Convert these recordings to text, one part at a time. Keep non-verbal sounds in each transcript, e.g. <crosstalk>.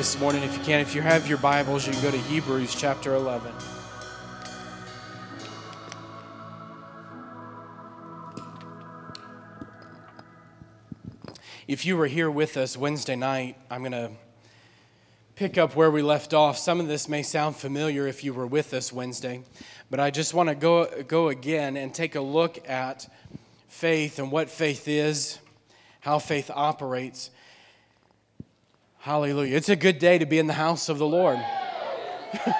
This morning if you can. If you have your Bibles, you can go to Hebrews chapter 11. If you were here with us Wednesday night, I'm going to pick up where we left off. Some of this may sound familiar if you were with us Wednesday, but I just want to go, go again and take a look at faith and what faith is, how faith operates. Hallelujah. It's a good day to be in the house of the Lord. <laughs>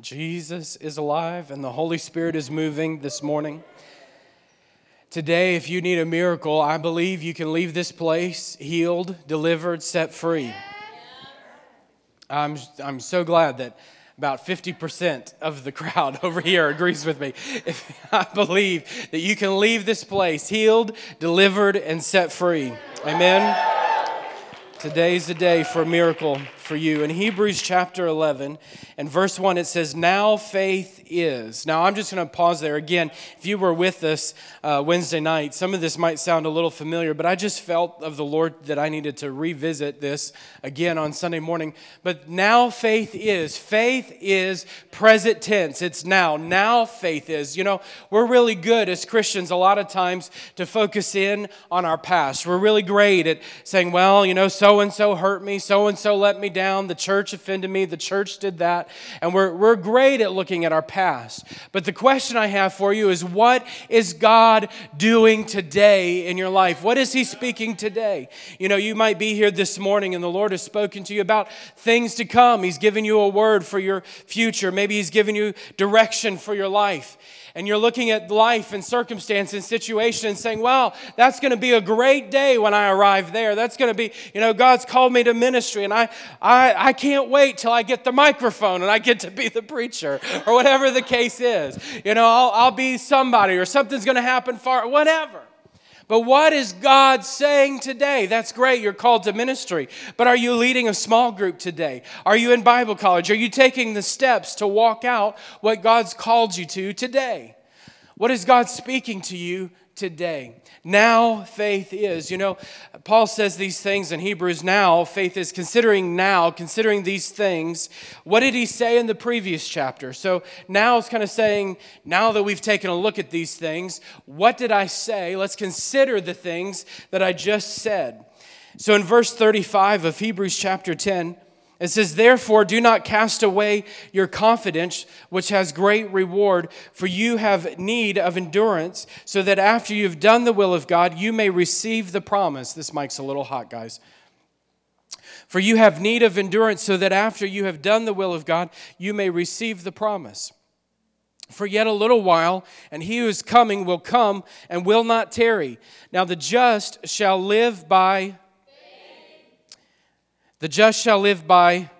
Jesus is alive and the Holy Spirit is moving this morning. Today, if you need a miracle, I believe you can leave this place healed, delivered, set free. I'm, I'm so glad that about 50% of the crowd <laughs> over here agrees with me. If <laughs> I believe that you can leave this place healed, delivered, and set free. Amen. Today's the day for a miracle for you. In Hebrews chapter 11 and verse 1, it says, Now faith is. Now I'm just going to pause there. Again, if you were with us uh, Wednesday night, some of this might sound a little familiar, but I just felt of the Lord that I needed to revisit this again on Sunday morning. But now faith is. Faith is present tense. It's now. Now faith is. You know, we're really good as Christians a lot of times to focus in on our past. We're really great at saying, well, you know, so and so hurt me, so and so let me down, the church offended me, the church did that. And we're, we're great at looking at our past. But the question I have for you is what is God doing today in your life? What is He speaking today? You know, you might be here this morning and the Lord has spoken to you about things to come. He's given you a word for your future. Maybe He's given you direction for your life and you're looking at life and circumstance and situation and saying, wow, that's going to be a great day when I arrive there. That's going to be, you know, God's called me to ministry and I, I, I can't wait till I get the microphone and I get to be the preacher or whatever the case is. You know, I'll, I'll be somebody or something's going to happen far, whatever. But what is God saying today? That's great. You're called to ministry. But are you leading a small group today? Are you in Bible college? Are you taking the steps to walk out what God's called you to today? What is God speaking to you today? Now faith is. You know, Paul says these things in Hebrews now. Faith is considering now, considering these things. What did he say in the previous chapter? So now it's kind of saying, now that we've taken a look at these things, what did I say? Let's consider the things that I just said. So in verse 35 of Hebrews chapter 10, it says, Therefore, do not cast away your confidence, which has great reward, for you have need of endurance, so that after you've done the will of God, you may receive the promise. This mic's a little hot, guys. For you have need of endurance, so that after you have done the will of God, you may receive the promise. For yet a little while, and he who is coming will come and will not tarry. Now the just shall live by the just shall live by.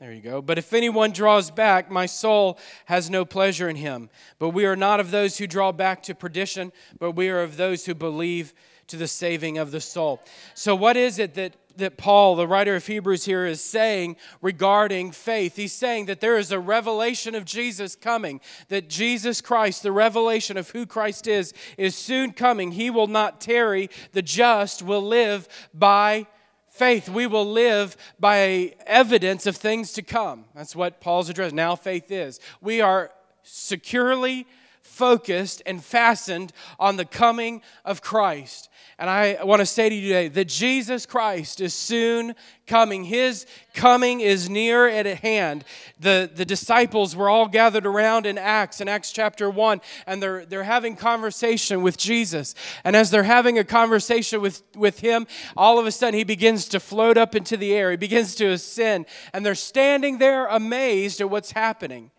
There you go. But if anyone draws back, my soul has no pleasure in him. But we are not of those who draw back to perdition, but we are of those who believe to the saving of the soul. So, what is it that, that Paul, the writer of Hebrews, here is saying regarding faith? He's saying that there is a revelation of Jesus coming, that Jesus Christ, the revelation of who Christ is, is soon coming. He will not tarry, the just will live by faith we will live by evidence of things to come that's what paul's address. now faith is we are securely focused and fastened on the coming of christ and I want to say to you today that Jesus Christ is soon coming. His coming is near at hand. The, the disciples were all gathered around in Acts, in Acts chapter 1, and they're, they're having conversation with Jesus. And as they're having a conversation with, with him, all of a sudden he begins to float up into the air. He begins to ascend. And they're standing there amazed at what's happening.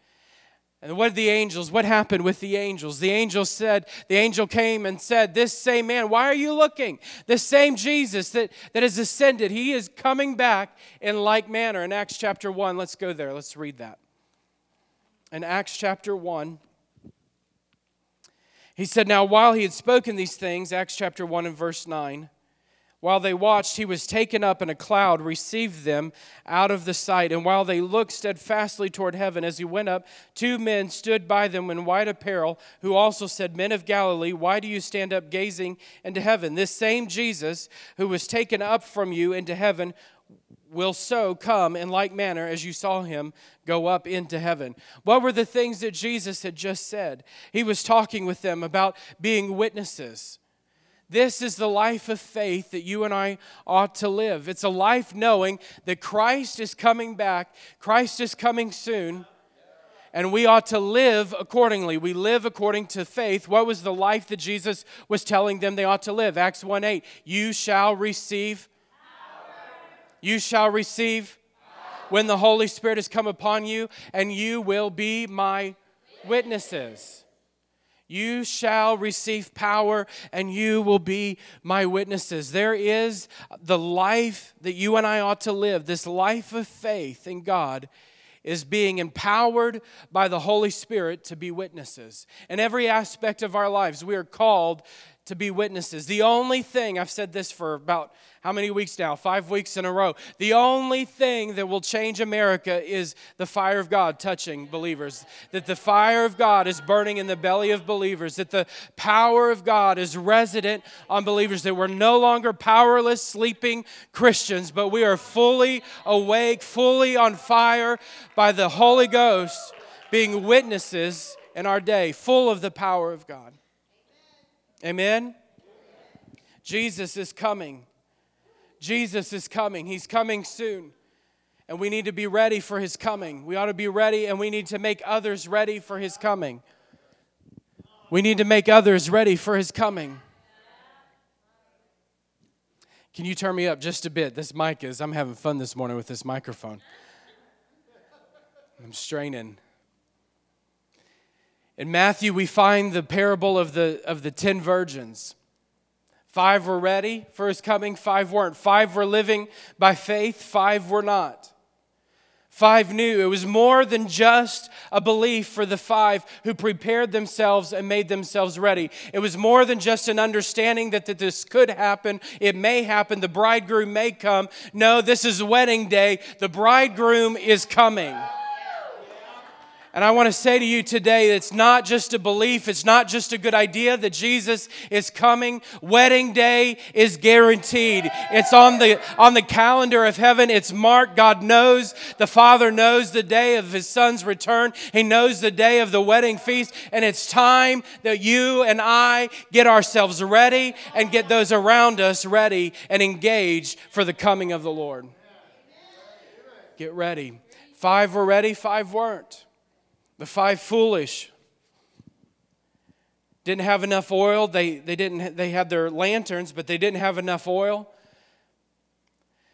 And what did the angels, what happened with the angels? The angel said, the angel came and said, This same man, why are you looking? This same Jesus that, that has ascended, he is coming back in like manner. In Acts chapter 1, let's go there. Let's read that. In Acts chapter 1, he said, Now while he had spoken these things, Acts chapter 1 and verse 9, while they watched, he was taken up, and a cloud received them out of the sight. And while they looked steadfastly toward heaven as he went up, two men stood by them in white apparel, who also said, Men of Galilee, why do you stand up gazing into heaven? This same Jesus, who was taken up from you into heaven, will so come in like manner as you saw him go up into heaven. What were the things that Jesus had just said? He was talking with them about being witnesses. This is the life of faith that you and I ought to live. It's a life knowing that Christ is coming back, Christ is coming soon, and we ought to live accordingly. We live according to faith. What was the life that Jesus was telling them they ought to live? Acts 1 8. You shall receive, you shall receive when the Holy Spirit has come upon you, and you will be my witnesses. You shall receive power and you will be my witnesses. There is the life that you and I ought to live, this life of faith in God is being empowered by the Holy Spirit to be witnesses. In every aspect of our lives, we are called to be witnesses. The only thing, I've said this for about how many weeks now? Five weeks in a row. The only thing that will change America is the fire of God touching believers. That the fire of God is burning in the belly of believers. That the power of God is resident on believers. That we're no longer powerless, sleeping Christians, but we are fully awake, fully on fire by the Holy Ghost, being witnesses in our day, full of the power of God. Amen? Jesus is coming. Jesus is coming. He's coming soon. And we need to be ready for his coming. We ought to be ready and we need to make others ready for his coming. We need to make others ready for his coming. Can you turn me up just a bit? This mic is, I'm having fun this morning with this microphone. I'm straining. In Matthew, we find the parable of the, of the ten virgins. Five were ready for his coming, five weren't. Five were living by faith, five were not. Five knew it was more than just a belief for the five who prepared themselves and made themselves ready. It was more than just an understanding that, that this could happen, it may happen, the bridegroom may come. No, this is wedding day. The bridegroom is coming. And I want to say to you today, it's not just a belief, it's not just a good idea that Jesus is coming. Wedding day is guaranteed. It's on the on the calendar of heaven. It's marked. God knows, the Father knows the day of his son's return. He knows the day of the wedding feast, and it's time that you and I get ourselves ready and get those around us ready and engaged for the coming of the Lord. Get ready. Five were ready, five weren't. The five foolish didn't have enough oil. They, they, didn't, they had their lanterns, but they didn't have enough oil.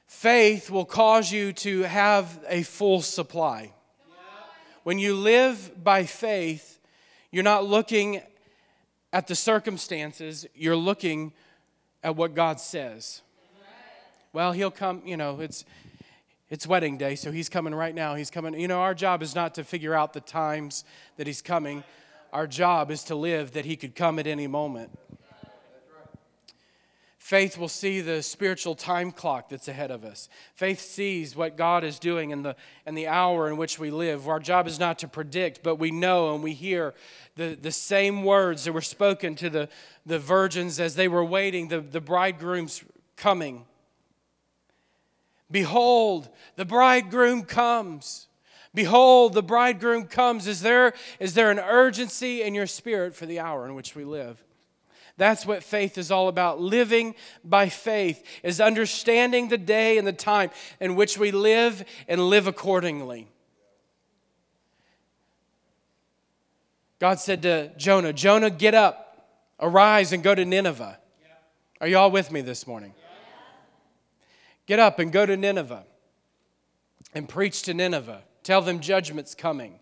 Faith will cause you to have a full supply. When you live by faith, you're not looking at the circumstances, you're looking at what God says. Well, he'll come, you know, it's it's wedding day, so he's coming right now. He's coming. You know, our job is not to figure out the times that he's coming. Our job is to live that he could come at any moment. Faith will see the spiritual time clock that's ahead of us. Faith sees what God is doing in the, in the hour in which we live. Our job is not to predict, but we know and we hear the, the same words that were spoken to the, the virgins as they were waiting, the, the bridegroom's coming. Behold, the bridegroom comes. Behold, the bridegroom comes. Is there, is there an urgency in your spirit for the hour in which we live? That's what faith is all about. Living by faith is understanding the day and the time in which we live and live accordingly. God said to Jonah, Jonah, get up, arise, and go to Nineveh. Are you all with me this morning? Get up and go to Nineveh and preach to Nineveh. Tell them judgment's coming.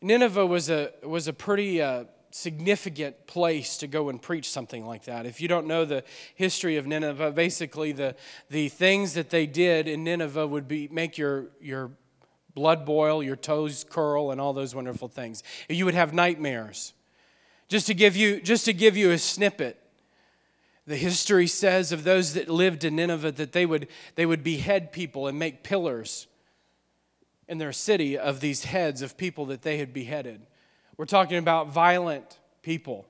Nineveh was a, was a pretty uh, significant place to go and preach something like that. If you don't know the history of Nineveh, basically the, the things that they did in Nineveh would be make your, your blood boil, your toes curl, and all those wonderful things. You would have nightmares. Just to give you, just to give you a snippet, the history says of those that lived in Nineveh that they would, they would behead people and make pillars in their city of these heads of people that they had beheaded. We're talking about violent people.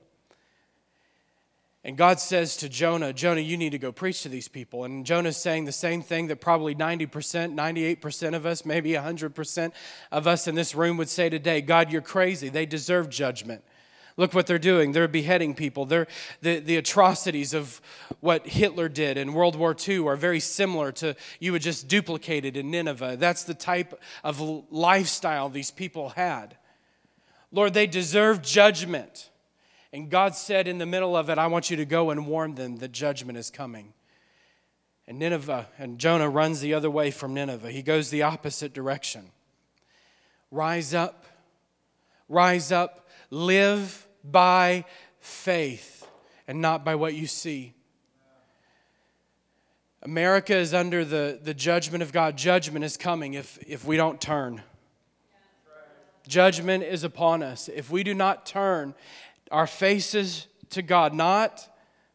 And God says to Jonah, Jonah, you need to go preach to these people. And Jonah's saying the same thing that probably 90%, 98% of us, maybe 100% of us in this room would say today God, you're crazy. They deserve judgment. Look what they're doing. They're beheading people. They're, the, the atrocities of what Hitler did in World War II are very similar to you would just duplicate it in Nineveh. That's the type of lifestyle these people had. Lord, they deserve judgment. And God said in the middle of it, I want you to go and warn them that judgment is coming. And Nineveh, and Jonah runs the other way from Nineveh. He goes the opposite direction. Rise up, rise up, live by faith and not by what you see. America is under the, the judgment of God. Judgment is coming if, if we don't turn. Judgment is upon us. If we do not turn our faces to God, not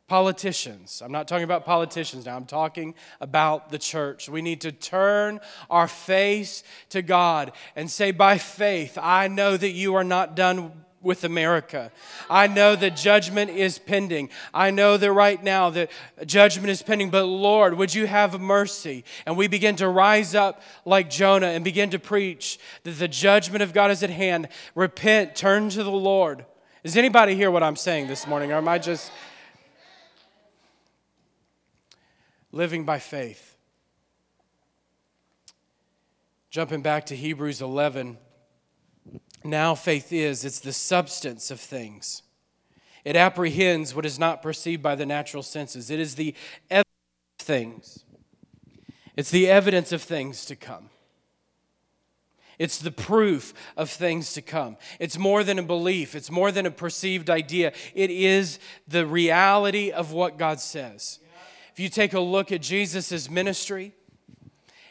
politicians. I'm not talking about politicians now. I'm talking about the church. We need to turn our face to God and say, by faith, I know that you are not done with America. I know that judgment is pending. I know that right now that judgment is pending, but Lord, would you have mercy? And we begin to rise up like Jonah and begin to preach that the judgment of God is at hand. Repent, turn to the Lord. Does anybody hear what I'm saying this morning? Or am I just living by faith? Jumping back to Hebrews 11 now, faith is it's the substance of things. It apprehends what is not perceived by the natural senses. It is the evidence of things. It's the evidence of things to come. It's the proof of things to come. It's more than a belief, it's more than a perceived idea. It is the reality of what God says. If you take a look at Jesus' ministry,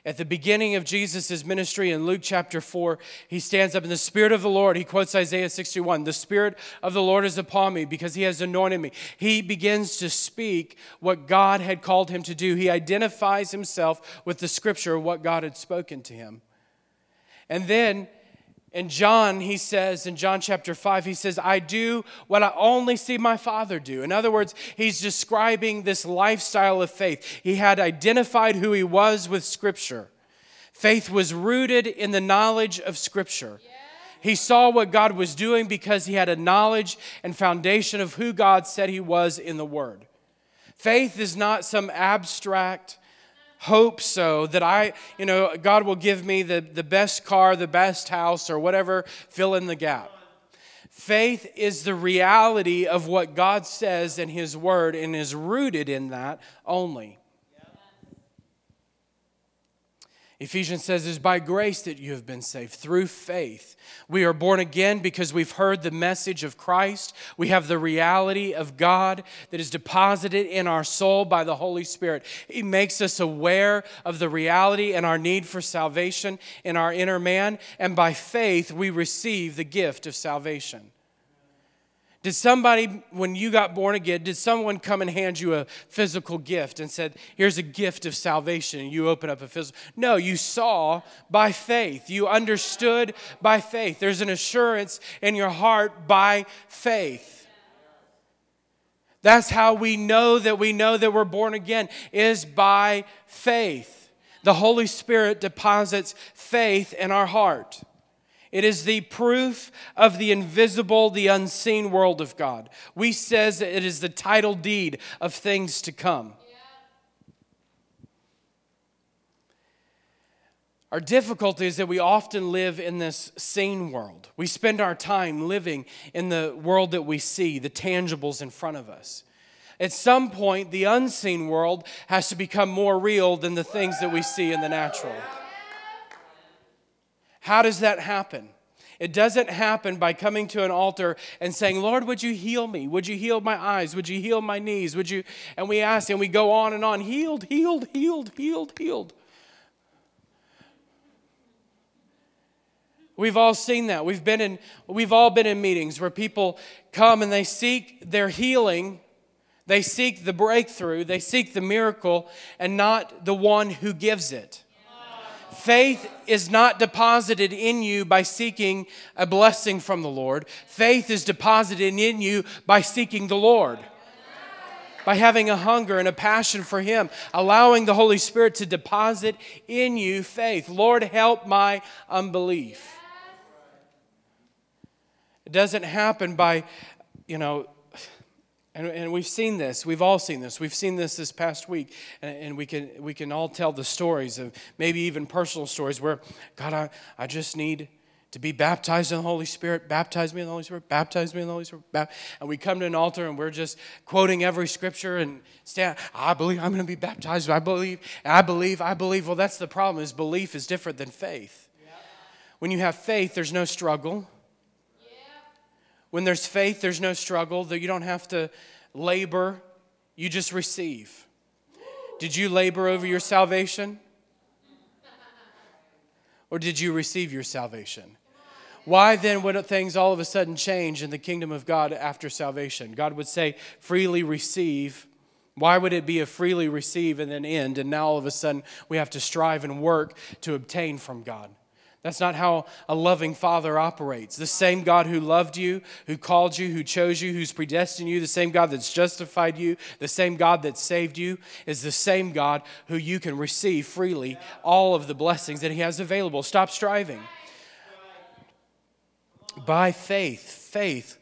at the beginning of Jesus' ministry in Luke chapter 4, he stands up in the Spirit of the Lord. He quotes Isaiah 61 The Spirit of the Lord is upon me because he has anointed me. He begins to speak what God had called him to do. He identifies himself with the scripture, what God had spoken to him. And then in John, he says, in John chapter 5, he says, I do what I only see my Father do. In other words, he's describing this lifestyle of faith. He had identified who he was with Scripture. Faith was rooted in the knowledge of Scripture. He saw what God was doing because he had a knowledge and foundation of who God said he was in the Word. Faith is not some abstract, hope so that I, you know, God will give me the, the best car, the best house, or whatever, fill in the gap. Faith is the reality of what God says in His Word and is rooted in that only. Ephesians says, It's by grace that you have been saved, through faith. We are born again because we've heard the message of Christ. We have the reality of God that is deposited in our soul by the Holy Spirit. He makes us aware of the reality and our need for salvation in our inner man, and by faith, we receive the gift of salvation. Did somebody, when you got born again, did someone come and hand you a physical gift and said, Here's a gift of salvation, and you open up a physical? No, you saw by faith. You understood by faith. There's an assurance in your heart by faith. That's how we know that we know that we're born again, is by faith. The Holy Spirit deposits faith in our heart. It is the proof of the invisible, the unseen world of God. We says that it is the title deed of things to come. Our difficulty is that we often live in this seen world. We spend our time living in the world that we see, the tangibles in front of us. At some point, the unseen world has to become more real than the things that we see in the natural. How does that happen? It doesn't happen by coming to an altar and saying, Lord, would you heal me? Would you heal my eyes? Would you heal my knees? Would you? And we ask and we go on and on healed, healed, healed, healed, healed. We've all seen that. We've been in we've all been in meetings where people come and they seek their healing, they seek the breakthrough, they seek the miracle and not the one who gives it. Faith is not deposited in you by seeking a blessing from the Lord. Faith is deposited in you by seeking the Lord. By having a hunger and a passion for Him, allowing the Holy Spirit to deposit in you faith. Lord, help my unbelief. It doesn't happen by, you know, and, and we've seen this. We've all seen this. We've seen this this past week. And, and we, can, we can all tell the stories of maybe even personal stories where, God, I, I just need to be baptized in the Holy Spirit. Baptize me in the Holy Spirit. Baptize me in the Holy Spirit. And we come to an altar and we're just quoting every scripture and stand, I believe I'm going to be baptized. I believe, I believe, I believe. Well, that's the problem is belief is different than faith. When you have faith, there's no struggle. When there's faith, there's no struggle, that you don't have to labor, you just receive. Did you labor over your salvation? Or did you receive your salvation? Why then would things all of a sudden change in the kingdom of God after salvation? God would say, freely receive. Why would it be a freely receive and then end? And now all of a sudden we have to strive and work to obtain from God. That's not how a loving father operates. The same God who loved you, who called you, who chose you, who's predestined you, the same God that's justified you, the same God that saved you, is the same God who you can receive freely all of the blessings that He has available. Stop striving. By faith, faith.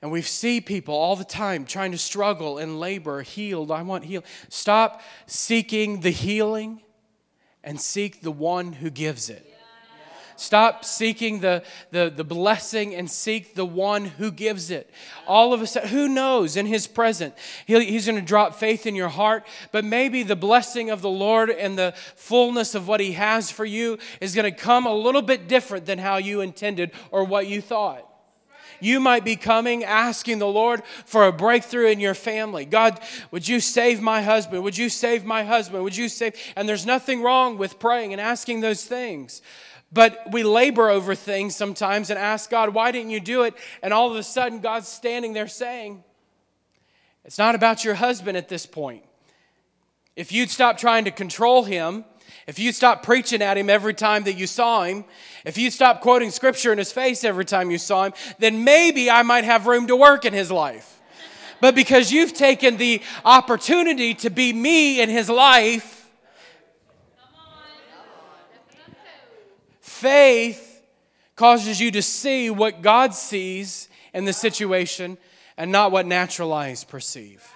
And we see people all the time trying to struggle and labor, healed. I want healed. Stop seeking the healing and seek the one who gives it. Stop seeking the, the, the blessing and seek the one who gives it. All of a sudden, who knows in his present? He, he's going to drop faith in your heart, but maybe the blessing of the Lord and the fullness of what he has for you is going to come a little bit different than how you intended or what you thought. You might be coming asking the Lord for a breakthrough in your family. God, would you save my husband? Would you save my husband? Would you save? And there's nothing wrong with praying and asking those things. But we labor over things sometimes and ask God, why didn't you do it? And all of a sudden, God's standing there saying, It's not about your husband at this point. If you'd stop trying to control him, if you'd stop preaching at him every time that you saw him, if you'd stop quoting scripture in his face every time you saw him, then maybe I might have room to work in his life. But because you've taken the opportunity to be me in his life, Faith causes you to see what God sees in the situation and not what natural eyes perceive.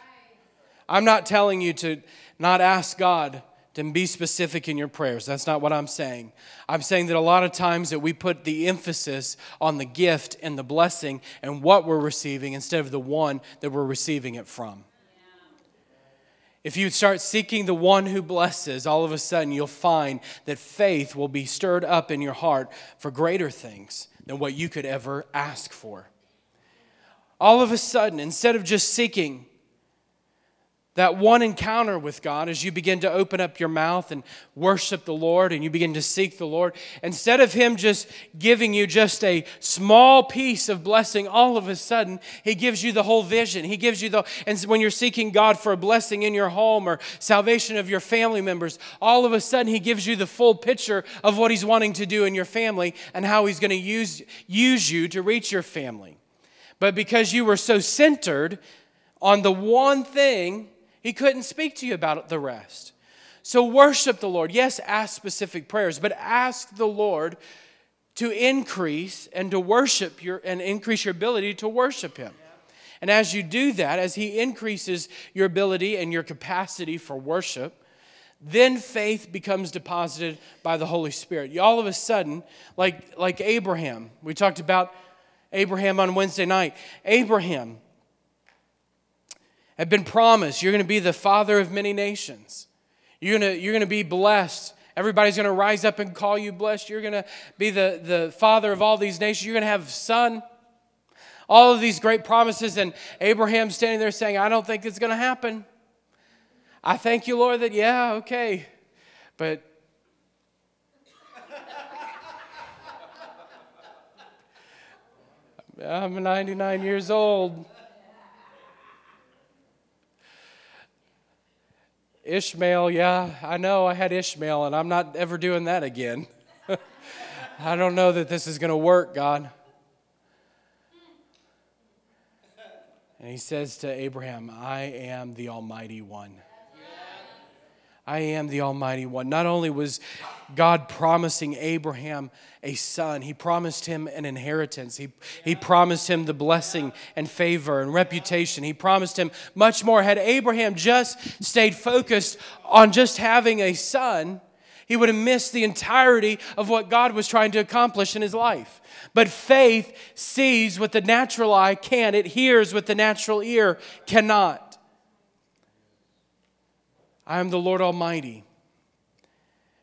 I'm not telling you to not ask God to be specific in your prayers. That's not what I'm saying. I'm saying that a lot of times that we put the emphasis on the gift and the blessing and what we're receiving instead of the one that we're receiving it from. If you start seeking the one who blesses, all of a sudden you'll find that faith will be stirred up in your heart for greater things than what you could ever ask for. All of a sudden, instead of just seeking that one encounter with God as you begin to open up your mouth and worship the Lord and you begin to seek the Lord. Instead of Him just giving you just a small piece of blessing, all of a sudden He gives you the whole vision. He gives you the, and when you're seeking God for a blessing in your home or salvation of your family members, all of a sudden He gives you the full picture of what He's wanting to do in your family and how He's going to use, use you to reach your family. But because you were so centered on the one thing, he couldn't speak to you about the rest. So worship the Lord. Yes, ask specific prayers, but ask the Lord to increase and to worship your and increase your ability to worship him. And as you do that, as he increases your ability and your capacity for worship, then faith becomes deposited by the Holy Spirit. All of a sudden, like, like Abraham, we talked about Abraham on Wednesday night. Abraham have been promised you're going to be the father of many nations. You're going to, you're going to be blessed Everybody's going to rise up and call you blessed. You're going to be the, the father of all these nations. You're going to have a son. All of these great promises, and Abraham standing there saying, I don't think it's going to happen. I thank you, Lord, that, yeah, okay. But <laughs> I'm 99 years old. Ishmael, yeah, I know I had Ishmael, and I'm not ever doing that again. <laughs> I don't know that this is going to work, God. And he says to Abraham, I am the Almighty One. I am the Almighty One. Not only was God promising Abraham a son, He promised him an inheritance. He, he promised him the blessing and favor and reputation. He promised him much more. Had Abraham just stayed focused on just having a son, he would have missed the entirety of what God was trying to accomplish in his life. But faith sees what the natural eye can, it hears what the natural ear cannot. I am the Lord Almighty.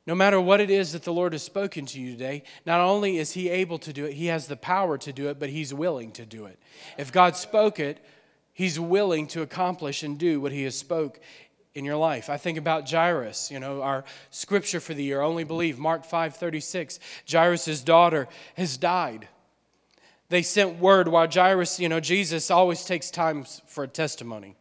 No matter what it is that the Lord has spoken to you today, not only is He able to do it, He has the power to do it, but He's willing to do it. If God spoke it, He's willing to accomplish and do what He has spoke in your life. I think about Jairus, you know, our scripture for the year, only believe, Mark 5 36. Jairus' daughter has died. They sent word while Jairus, you know, Jesus always takes time for a testimony.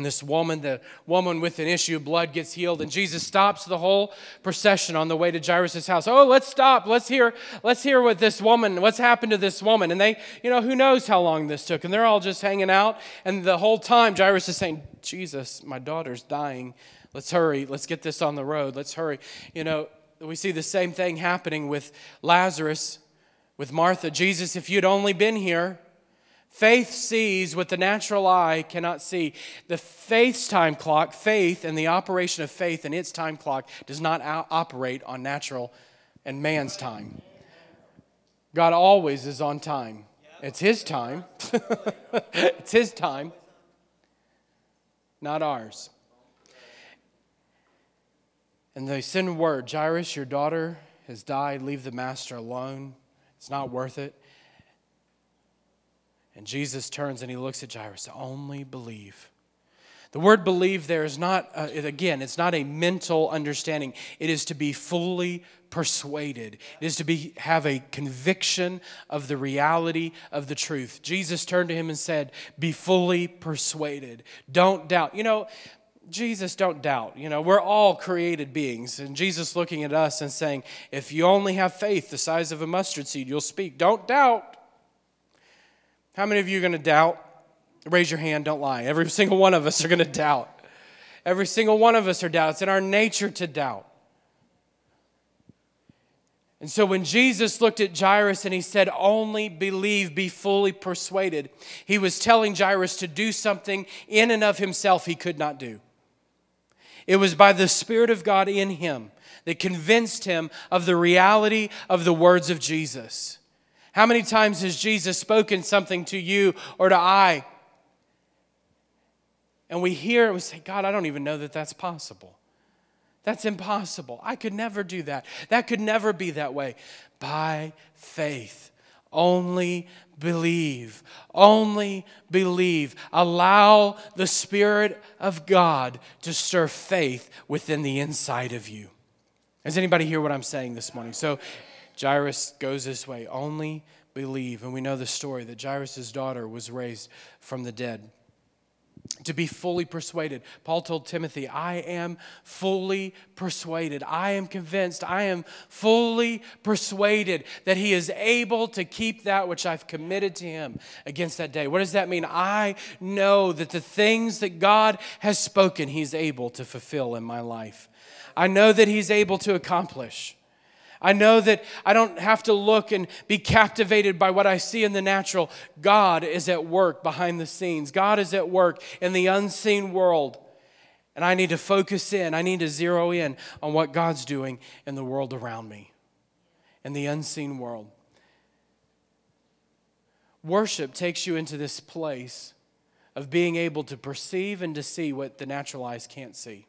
And this woman, the woman with an issue of blood, gets healed, and Jesus stops the whole procession on the way to Jairus' house. Oh, let's stop. Let's hear, let's hear what this woman, what's happened to this woman. And they, you know, who knows how long this took. And they're all just hanging out. And the whole time, Jairus is saying, Jesus, my daughter's dying. Let's hurry. Let's get this on the road. Let's hurry. You know, we see the same thing happening with Lazarus, with Martha. Jesus, if you'd only been here, Faith sees what the natural eye cannot see. The faith's time clock, faith and the operation of faith and its time clock does not operate on natural and man's time. God always is on time. It's His time. <laughs> it's His time, not ours. And they send word Jairus, your daughter has died. Leave the master alone. It's not worth it. And Jesus turns and he looks at Jairus, only believe. The word believe there is not, uh, again, it's not a mental understanding. It is to be fully persuaded. It is to be, have a conviction of the reality of the truth. Jesus turned to him and said, Be fully persuaded. Don't doubt. You know, Jesus, don't doubt. You know, we're all created beings. And Jesus looking at us and saying, If you only have faith the size of a mustard seed, you'll speak. Don't doubt. How many of you are going to doubt? Raise your hand, don't lie. Every <laughs> single one of us are going to doubt. Every single one of us are doubt. It's in our nature to doubt. And so when Jesus looked at Jairus and he said, Only believe, be fully persuaded, he was telling Jairus to do something in and of himself he could not do. It was by the Spirit of God in him that convinced him of the reality of the words of Jesus. How many times has Jesus spoken something to you or to I? And we hear and we say, God, I don't even know that that's possible. That's impossible. I could never do that. That could never be that way. By faith, only believe. Only believe. Allow the Spirit of God to stir faith within the inside of you. Does anybody hear what I'm saying this morning? So, Jairus goes this way only believe. And we know the story that Jairus' daughter was raised from the dead. To be fully persuaded. Paul told Timothy, I am fully persuaded. I am convinced. I am fully persuaded that he is able to keep that which I've committed to him against that day. What does that mean? I know that the things that God has spoken, he's able to fulfill in my life. I know that he's able to accomplish. I know that I don't have to look and be captivated by what I see in the natural. God is at work behind the scenes, God is at work in the unseen world. And I need to focus in, I need to zero in on what God's doing in the world around me, in the unseen world. Worship takes you into this place of being able to perceive and to see what the natural eyes can't see.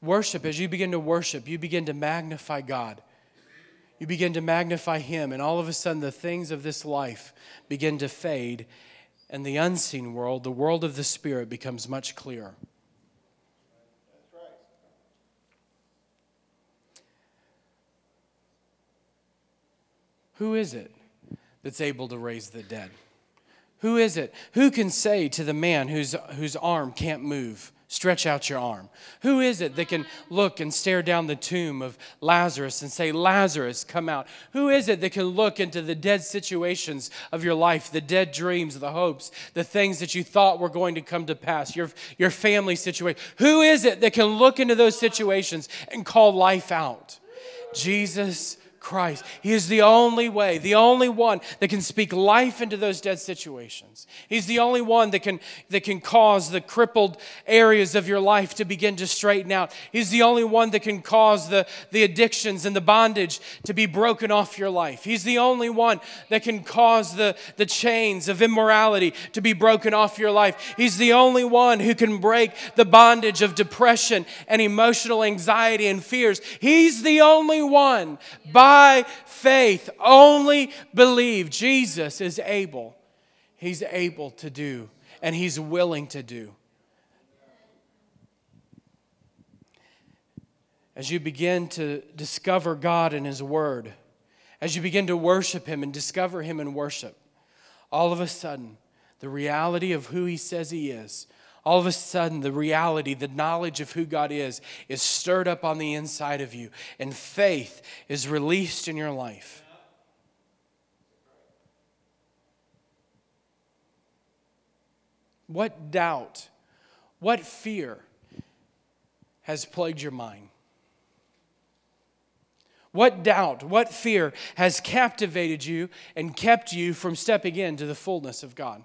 Worship, as you begin to worship, you begin to magnify God. You begin to magnify Him, and all of a sudden, the things of this life begin to fade, and the unseen world, the world of the Spirit, becomes much clearer. Who is it that's able to raise the dead? Who is it? Who can say to the man whose, whose arm can't move, stretch out your arm? Who is it that can look and stare down the tomb of Lazarus and say, Lazarus, come out? Who is it that can look into the dead situations of your life, the dead dreams, the hopes, the things that you thought were going to come to pass, your, your family situation? Who is it that can look into those situations and call life out? Jesus Christ. He is the only way, the only one that can speak life into those dead situations. He's the only one that can, that can cause the crippled areas of your life to begin to straighten out. He's the only one that can cause the, the addictions and the bondage to be broken off your life. He's the only one that can cause the, the chains of immorality to be broken off your life. He's the only one who can break the bondage of depression and emotional anxiety and fears. He's the only one by by faith only believe Jesus is able. He's able to do, and He's willing to do. As you begin to discover God in His Word, as you begin to worship Him and discover Him in worship, all of a sudden, the reality of who He says He is all of a sudden the reality, the knowledge of who God is, is stirred up on the inside of you, and faith is released in your life. What doubt, what fear has plagued your mind? What doubt, what fear has captivated you and kept you from stepping into the fullness of God?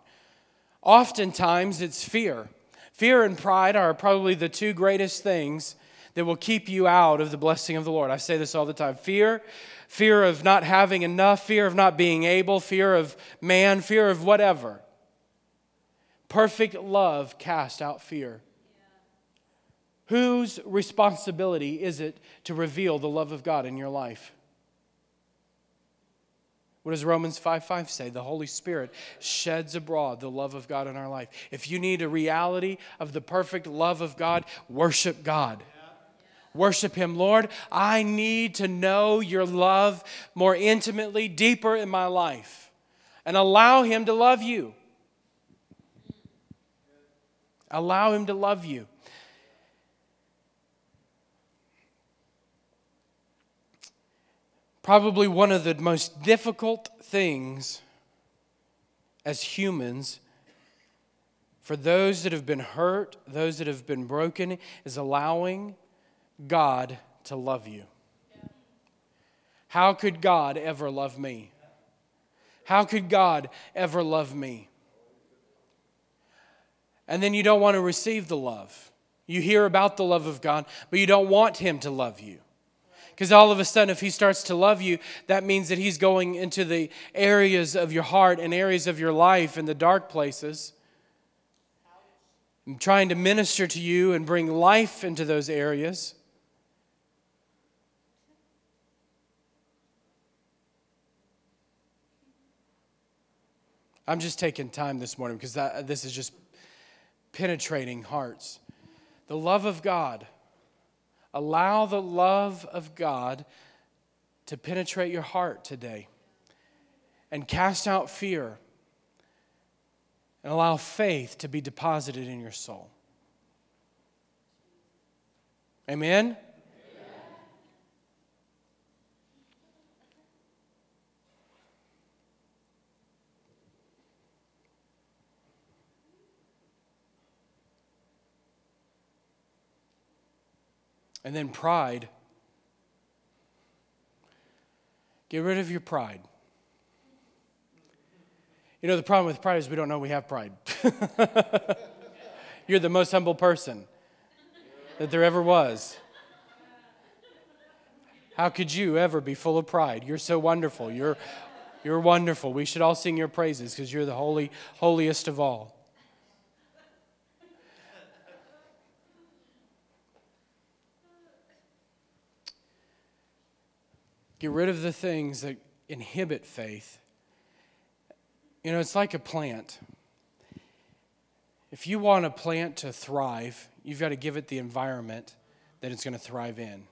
Oftentimes it's fear. Fear and pride are probably the two greatest things that will keep you out of the blessing of the Lord. I say this all the time. Fear, fear of not having enough, fear of not being able, fear of man, fear of whatever. Perfect love cast out fear. Whose responsibility is it to reveal the love of God in your life? What does Romans 5 5 say? The Holy Spirit sheds abroad the love of God in our life. If you need a reality of the perfect love of God, worship God. Worship Him. Lord, I need to know your love more intimately, deeper in my life, and allow Him to love you. Allow Him to love you. Probably one of the most difficult things as humans for those that have been hurt, those that have been broken, is allowing God to love you. How could God ever love me? How could God ever love me? And then you don't want to receive the love. You hear about the love of God, but you don't want Him to love you. Because all of a sudden, if he starts to love you, that means that he's going into the areas of your heart and areas of your life and the dark places, and trying to minister to you and bring life into those areas. I'm just taking time this morning because that, this is just penetrating hearts. The love of God Allow the love of God to penetrate your heart today and cast out fear and allow faith to be deposited in your soul. Amen? And then pride. Get rid of your pride. You know, the problem with pride is we don't know we have pride. <laughs> You're the most humble person that there ever was. How could you ever be full of pride? You're so wonderful. You're, you're wonderful. We should all sing your praises because you're the holy, holiest of all. Get rid of the things that inhibit faith. You know, it's like a plant. If you want a plant to thrive, you've got to give it the environment that it's going to thrive in.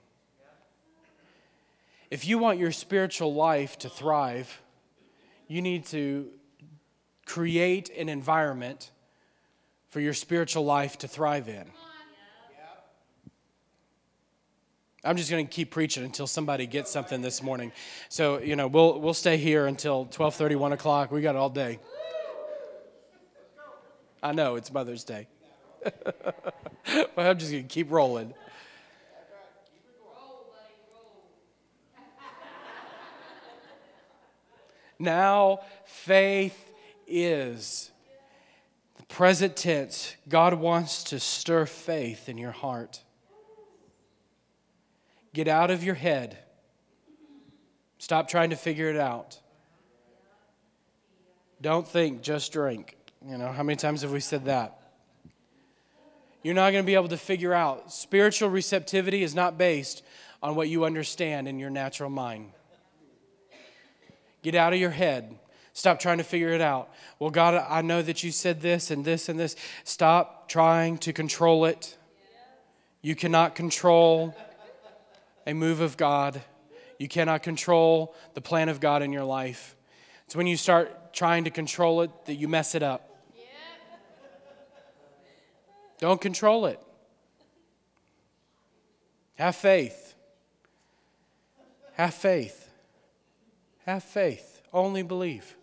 If you want your spiritual life to thrive, you need to create an environment for your spiritual life to thrive in. I'm just going to keep preaching until somebody gets something this morning. So, you know, we'll, we'll stay here until 12:30, 1 o'clock. We got all day. I know, it's Mother's Day. <laughs> but I'm just going to keep rolling. Now, faith is. The present tense, God wants to stir faith in your heart. Get out of your head. Stop trying to figure it out. Don't think, just drink. You know, how many times have we said that? You're not going to be able to figure out. Spiritual receptivity is not based on what you understand in your natural mind. Get out of your head. Stop trying to figure it out. Well, God, I know that you said this and this and this. Stop trying to control it. You cannot control a move of God. You cannot control the plan of God in your life. It's when you start trying to control it that you mess it up. Don't control it. Have faith. Have faith. Have faith. Only believe.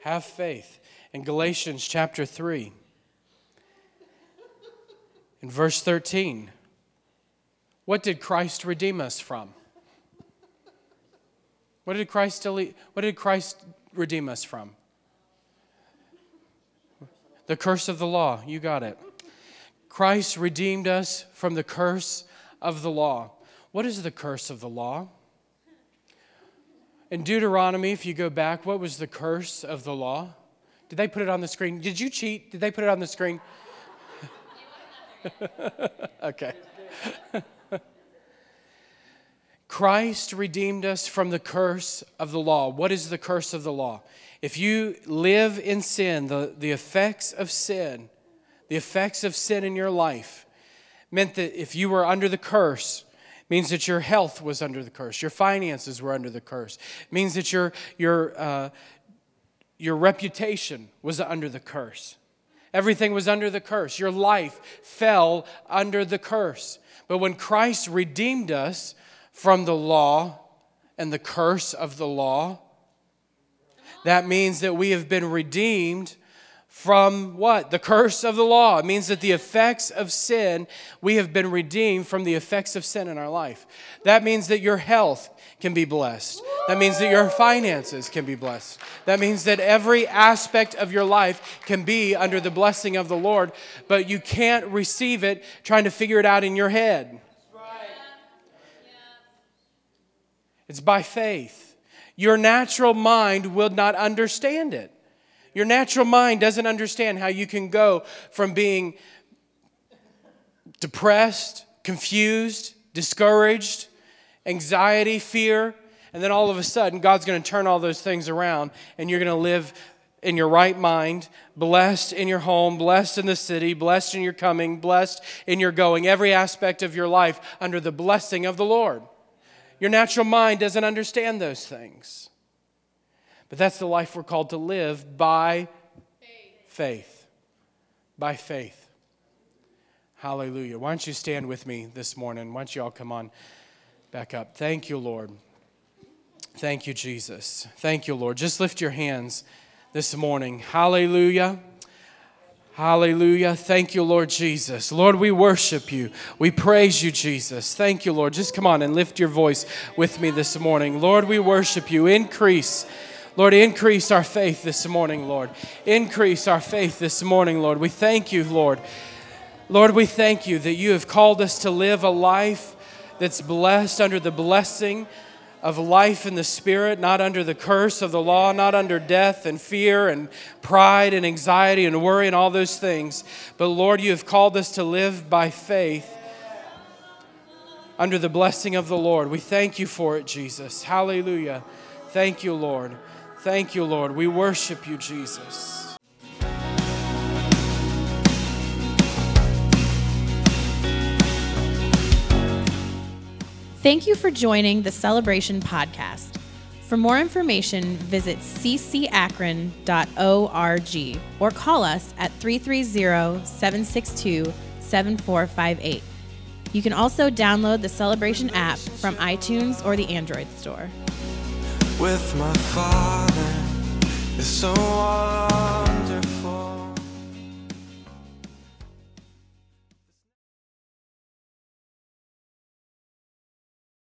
Have faith. In Galatians chapter 3, in verse 13, what did Christ redeem us from? What did Christ, delete, what did Christ redeem us from? The curse of the law. You got it. Christ redeemed us from the curse of the law. What is the curse of the law? In Deuteronomy, if you go back, what was the curse of the law? Did they put it on the screen? Did you cheat? Did they put it on the screen? <laughs> okay. <laughs> Christ redeemed us from the curse of the law. What is the curse of the law? If you live in sin, the, the effects of sin, the effects of sin in your life meant that if you were under the curse, means that your health was under the curse, your finances were under the curse. It means that your your uh, your reputation was under the curse. Everything was under the curse. Your life fell under the curse. But when Christ redeemed us from the law and the curse of the law, that means that we have been redeemed from what? The curse of the law. It means that the effects of sin, we have been redeemed from the effects of sin in our life. That means that your health can be blessed. That means that your finances can be blessed. That means that every aspect of your life can be under the blessing of the Lord, but you can't receive it trying to figure it out in your head. It's by faith. Your natural mind will not understand it. Your natural mind doesn't understand how you can go from being depressed, confused, discouraged, anxiety, fear, and then all of a sudden God's going to turn all those things around and you're going to live in your right mind, blessed in your home, blessed in the city, blessed in your coming, blessed in your going, every aspect of your life under the blessing of the Lord. Your natural mind doesn't understand those things. But that's the life we're called to live by faith. faith. By faith. Hallelujah. Why don't you stand with me this morning? Why don't you all come on back up? Thank you, Lord. Thank you, Jesus. Thank you, Lord. Just lift your hands this morning. Hallelujah. Hallelujah. Thank you, Lord Jesus. Lord, we worship you. We praise you, Jesus. Thank you, Lord. Just come on and lift your voice with me this morning. Lord, we worship you. Increase. Lord, increase our faith this morning, Lord. Increase our faith this morning, Lord. We thank you, Lord. Lord, we thank you that you have called us to live a life that's blessed under the blessing of life in the Spirit, not under the curse of the law, not under death and fear and pride and anxiety and worry and all those things. But Lord, you have called us to live by faith under the blessing of the Lord. We thank you for it, Jesus. Hallelujah. Thank you, Lord. Thank you, Lord. We worship you, Jesus. Thank you for joining the Celebration Podcast. For more information, visit ccakron.org or call us at 330 762 7458. You can also download the Celebration app from iTunes or the Android store. With my father. Is so